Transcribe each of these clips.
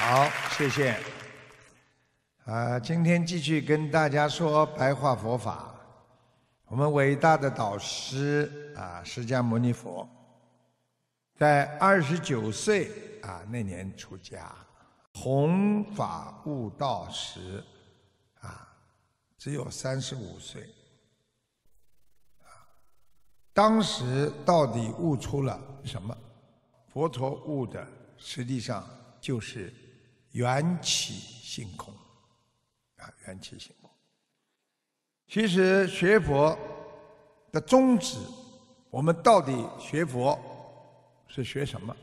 好，谢谢。啊，今天继续跟大家说白话佛法。我们伟大的导师啊，释迦牟尼佛，在二十九岁啊那年出家，弘法悟道时，啊，只有三十五岁。当时到底悟出了什么？佛陀悟的实际上就是缘起性空，啊，缘起性空。其实学佛的宗旨，我们到底学佛是学什么？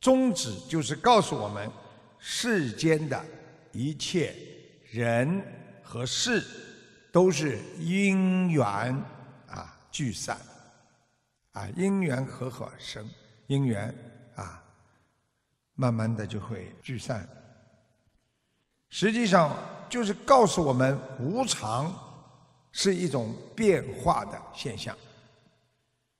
宗旨就是告诉我们，世间的一切人和事都是因缘啊聚散，啊因缘和合生，因缘啊慢慢的就会聚散。实际上就是告诉我们无常。是一种变化的现象，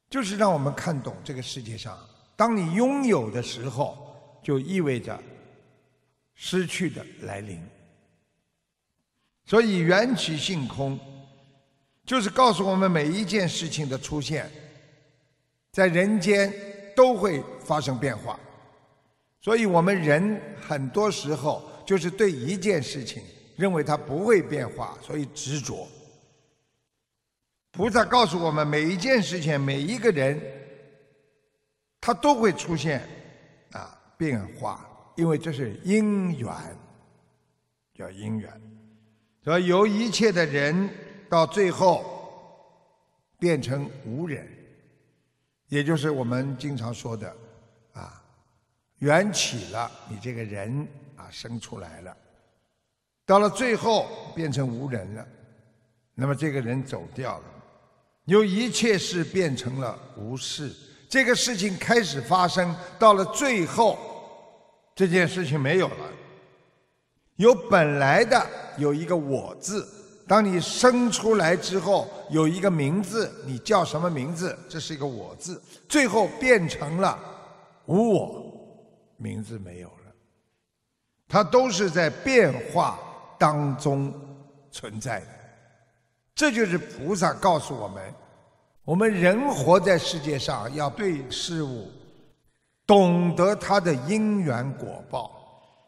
就是让我们看懂这个世界上，当你拥有的时候，就意味着失去的来临。所以缘起性空，就是告诉我们每一件事情的出现，在人间都会发生变化。所以我们人很多时候就是对一件事情认为它不会变化，所以执着。菩萨告诉我们，每一件事情、每一个人，他都会出现啊变化，因为这是因缘，叫因缘。所以由一切的人到最后变成无人，也就是我们经常说的啊缘起了，你这个人啊生出来了，到了最后变成无人了，那么这个人走掉了。由一切事变成了无事，这个事情开始发生，到了最后，这件事情没有了。有本来的有一个我字，当你生出来之后，有一个名字，你叫什么名字？这是一个我字，最后变成了无我，名字没有了。它都是在变化当中存在的。这就是菩萨告诉我们。我们人活在世界上，要对事物懂得它的因缘果报，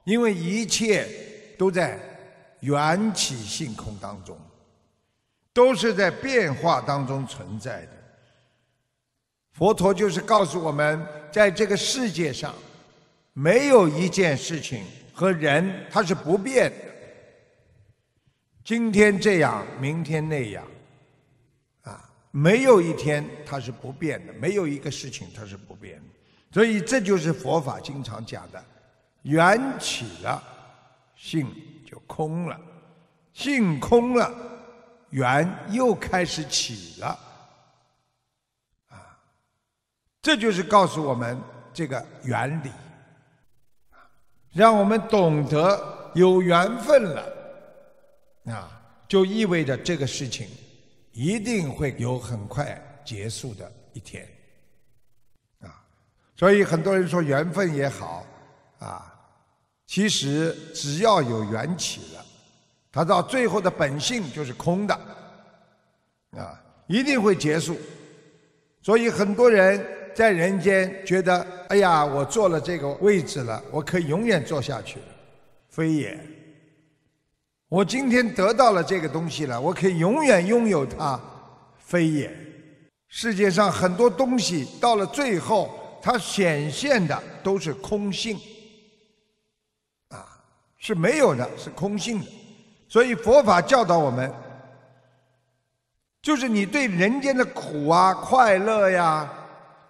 因为一切都在缘起性空当中，都是在变化当中存在的。佛陀就是告诉我们，在这个世界上，没有一件事情和人它是不变的，今天这样，明天那样。啊没有一天它是不变的，没有一个事情它是不变的，所以这就是佛法经常讲的：缘起了，性就空了；性空了，缘又开始起了。啊，这就是告诉我们这个原理，让我们懂得有缘分了，啊，就意味着这个事情。一定会有很快结束的一天，啊，所以很多人说缘分也好，啊，其实只要有缘起了，它到最后的本性就是空的，啊，一定会结束。所以很多人在人间觉得，哎呀，我坐了这个位置了，我可以永远坐下去了，非也。我今天得到了这个东西了，我可以永远拥有它，非也。世界上很多东西到了最后，它显现的都是空性，啊，是没有的，是空性的。所以佛法教导我们，就是你对人间的苦啊、快乐呀、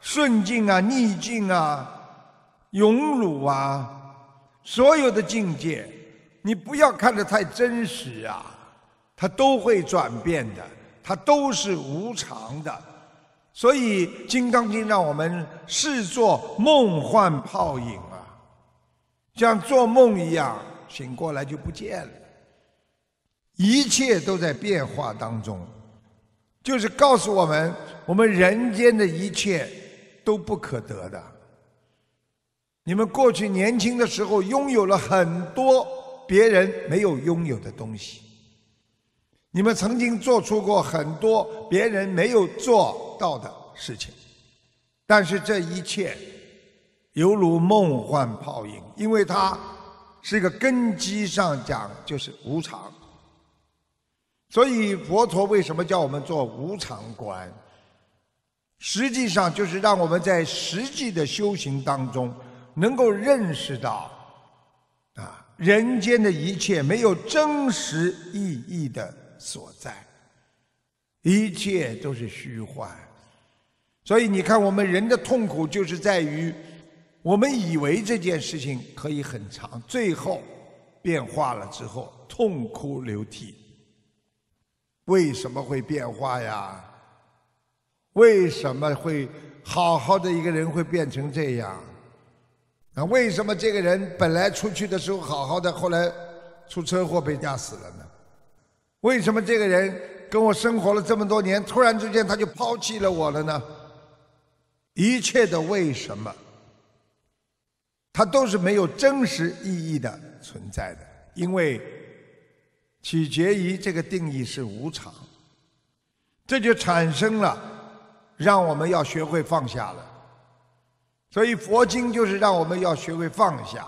顺境啊、逆境啊、荣辱啊，所有的境界。你不要看得太真实啊，它都会转变的，它都是无常的，所以《金刚经》让我们视作梦幻泡影啊，像做梦一样，醒过来就不见了。一切都在变化当中，就是告诉我们，我们人间的一切都不可得的，你们过去年轻的时候拥有了很多别人没有拥有的东西，你们曾经做出过很多别人没有做到的事情，但是这一切犹如梦幻泡影，因为它是一个根基上讲就是无常。所以佛陀为什么叫我们做无常观？实际上就是让我们在实际的修行当中，能够认识到，啊，人间的一切没有真实意义的所在，一切都是虚幻。所以你看，我们人的痛苦就是在于，我们以为这件事情可以很长，最后变化了之后，痛哭流涕。为什么会变化呀？为什么会好好的一个人会变成这样？啊，为什么这个人本来出去的时候好好的，后来出车祸被压死了呢？为什么这个人跟我生活了这么多年，突然之间他就抛弃了我了呢？一切的为什么，它都是没有真实意义的存在的，因为。取决于这个定义是无常，这就产生了让我们要学会放下了。所以佛经就是让我们要学会放下。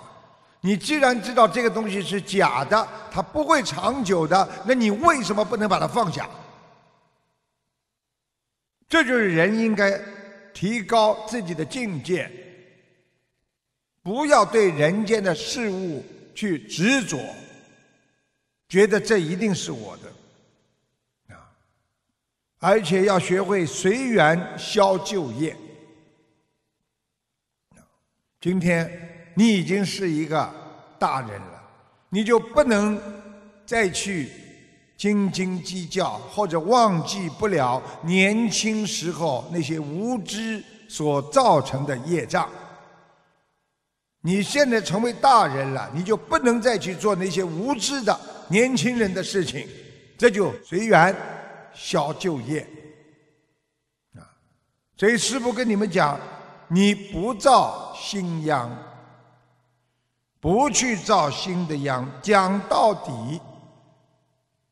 你既然知道这个东西是假的，它不会长久的，那你为什么不能把它放下？这就是人应该提高自己的境界，不要对人间的事物去执着。觉得这一定是我的，而且要学会随缘消旧业。今天你已经是一个大人了，你就不能再去斤斤计较，或者忘记不了年轻时候那些无知所造成的业障。你现在成为大人了，你就不能再去做那些无知的。年轻人的事情，这就随缘消旧业啊！所以师父跟你们讲，你不造新殃，不去造新的殃，讲到底，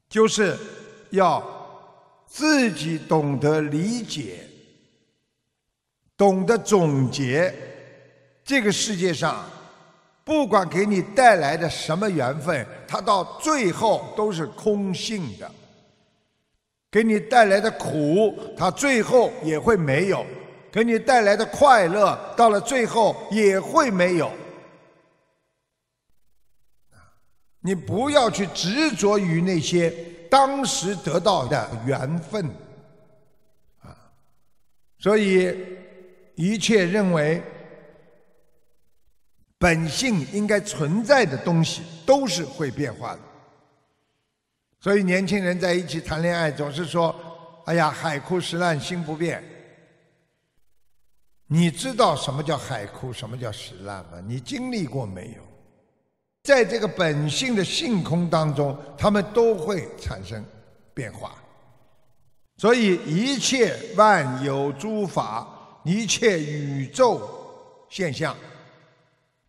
就是要自己懂得理解，懂得总结这个世界上。不管给你带来的什么缘分，它到最后都是空性的。给你带来的苦，它最后也会没有；给你带来的快乐，到了最后也会没有。你不要去执着于那些当时得到的缘分，啊，所以一切认为。本性应该存在的东西都是会变化的，所以年轻人在一起谈恋爱总是说：“哎呀，海枯石烂，心不变。”你知道什么叫海枯，什么叫石烂吗？你经历过没有？在这个本性的性空当中，他们都会产生变化。所以一切万有诸法，一切宇宙现象。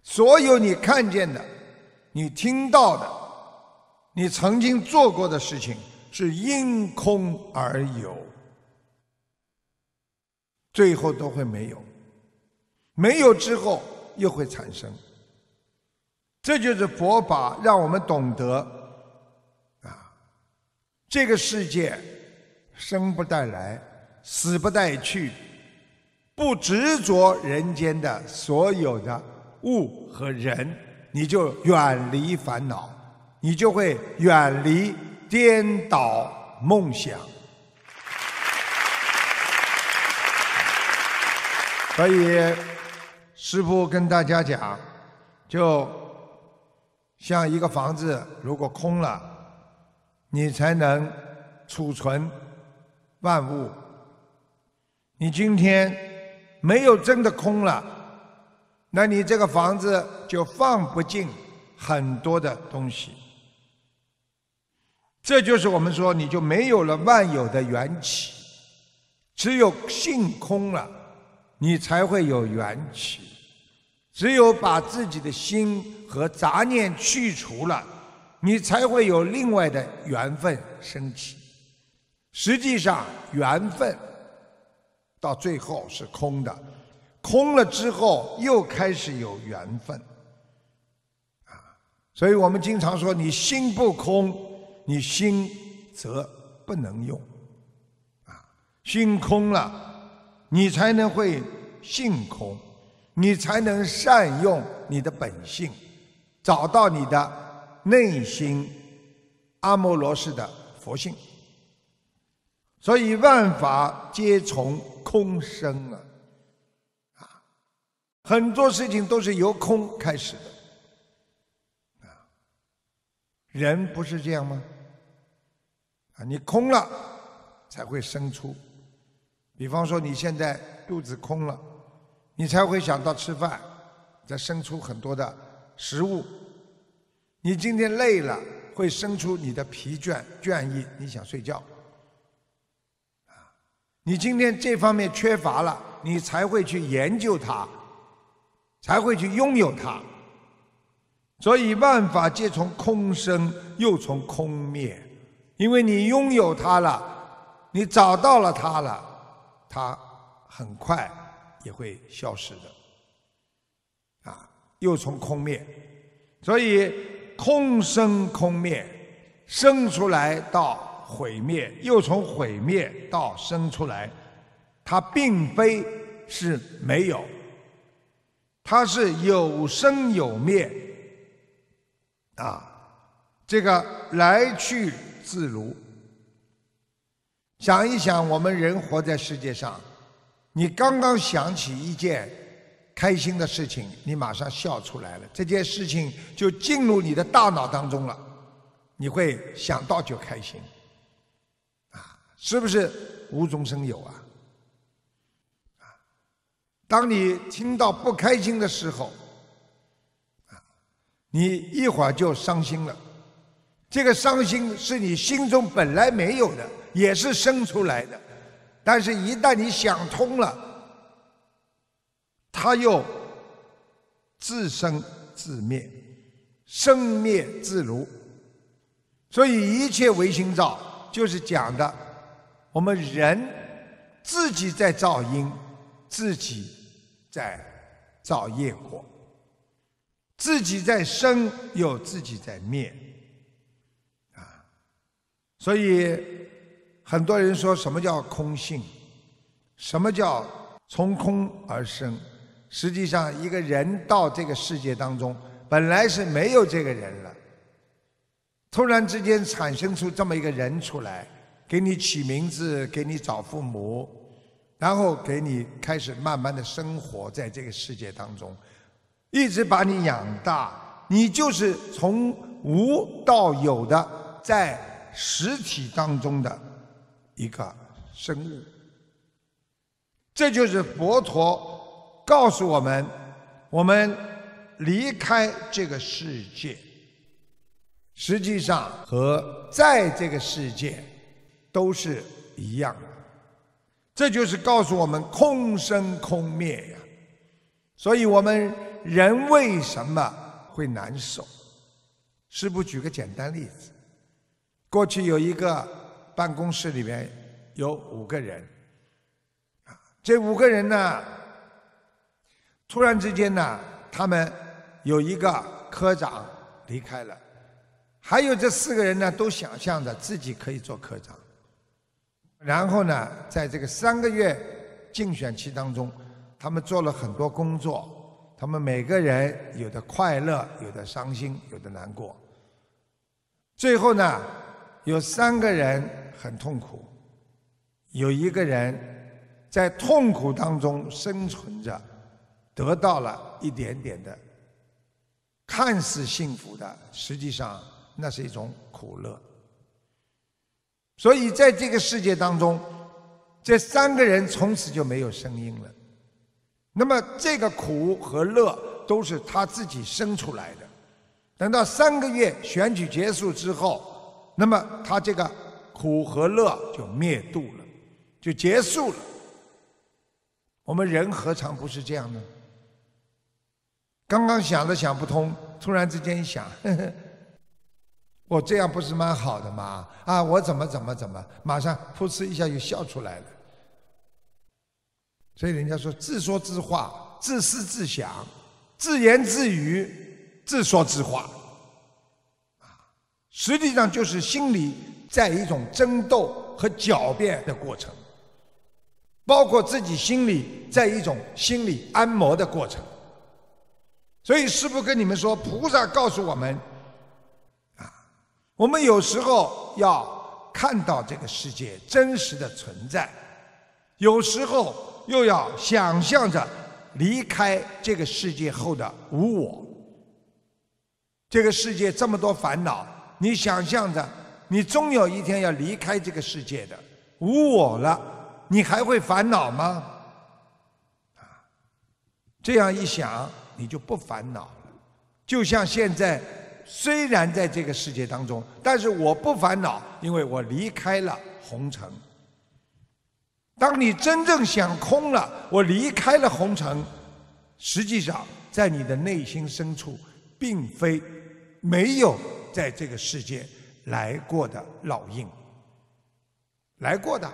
所有你看见的、你听到的、你曾经做过的事情，是因空而有，最后都会没有，没有之后又会产生。这就是佛法让我们懂得啊，这个世界生不带来，死不带去，不执着人间的所有的。物和人，你就远离烦恼，你就会远离颠倒梦想。所以，师父跟大家讲，就像一个房子，如果空了，你才能储存万物。你今天没有真的空了。那你这个房子就放不进很多的东西，这就是我们说你就没有了万有的缘起，只有性空了，你才会有缘起。只有把自己的心和杂念去除了，你才会有另外的缘分升起。实际上，缘分到最后是空的，空了之后又开始有缘分。啊，所以我们经常说，你心不空，你心则不能用。啊，心空了，你才能会性空。你才能善用你的本性，找到你的内心阿摩罗氏的佛性。所以万法皆从空生啊！啊，很多事情都是由空开始的啊。人不是这样吗？啊，你空了才会生出。比方说，你现在肚子空了。你才会想到吃饭，再生出很多的食物。你今天累了，会生出你的疲倦、倦意，你想睡觉。啊，你今天这方面缺乏了，你才会去研究它，才会去拥有它。所以万法皆从空生，又从空灭。因为你拥有它了，你找到了它了，它很快。也会消失的，啊，又从空灭，所以空生空灭，生出来到毁灭，又从毁灭到生出来，它并非是没有，它是有生有灭，啊，这个来去自如。想一想，我们人活在世界上。你刚刚想起一件开心的事情，你马上笑出来了，这件事情就进入你的大脑当中了，你会想到就开心，啊，是不是无中生有啊？啊，当你听到不开心的时候，你一会儿就伤心了，这个伤心是你心中本来没有的，也是生出来的。但是，一旦你想通了，它又自生自灭，生灭自如。所以，一切唯心造就是讲的，我们人自己在造因，自己在造业果，自己在生，又自己在灭，啊，所以。很多人说什么叫空性？什么叫从空而生？实际上，一个人到这个世界当中，本来是没有这个人了。突然之间产生出这么一个人出来，给你起名字，给你找父母，然后给你开始慢慢的生活在这个世界当中，一直把你养大，你就是从无到有的在实体当中的。一个生物，这就是佛陀告诉我们：我们离开这个世界，实际上和在这个世界都是一样的。这就是告诉我们空生空灭呀。所以我们人为什么会难受？师傅举个简单例子：过去有一个。办公室里面有五个人，啊，这五个人呢，突然之间呢，他们有一个科长离开了，还有这四个人呢，都想象着自己可以做科长。然后呢，在这个三个月竞选期当中，他们做了很多工作，他们每个人有的快乐，有的伤心，有的难过。最后呢，有三个人。很痛苦，有一个人在痛苦当中生存着，得到了一点点的看似幸福的，实际上那是一种苦乐。所以在这个世界当中，这三个人从此就没有声音了。那么这个苦和乐都是他自己生出来的。等到三个月选举结束之后，那么他这个。苦和乐就灭度了，就结束了。我们人何尝不是这样呢？刚刚想都想不通，突然之间一想，呵呵，我这样不是蛮好的吗？啊，我怎么怎么怎么，马上噗嗤一下就笑出来了。所以人家说自说自话、自思自想、自言自语、自说自话，啊，实际上就是心里在一种争斗和狡辩的过程，包括自己心里在一种心理按摩的过程。所以师父跟你们说，菩萨告诉我们，啊，我们有时候要看到这个世界真实的存在，有时候。又要想象着离开这个世界后的无我。这个世界这么多烦恼，你想象着，你终有一天要离开这个世界的无我了，你还会烦恼吗？啊，这样一想，你就不烦恼了。就像现在，虽然在这个世界当中，但是我不烦恼，因为我离开了红尘。当你真正想空了，我离开了红尘，实际上在你的内心深处，并非没有在这个世界来过的烙印，来过的，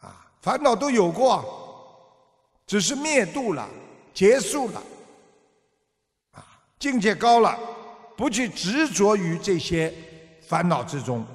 啊，烦恼都有过，只是灭度了，结束了，啊，境界高了，不去执着于这些烦恼之中。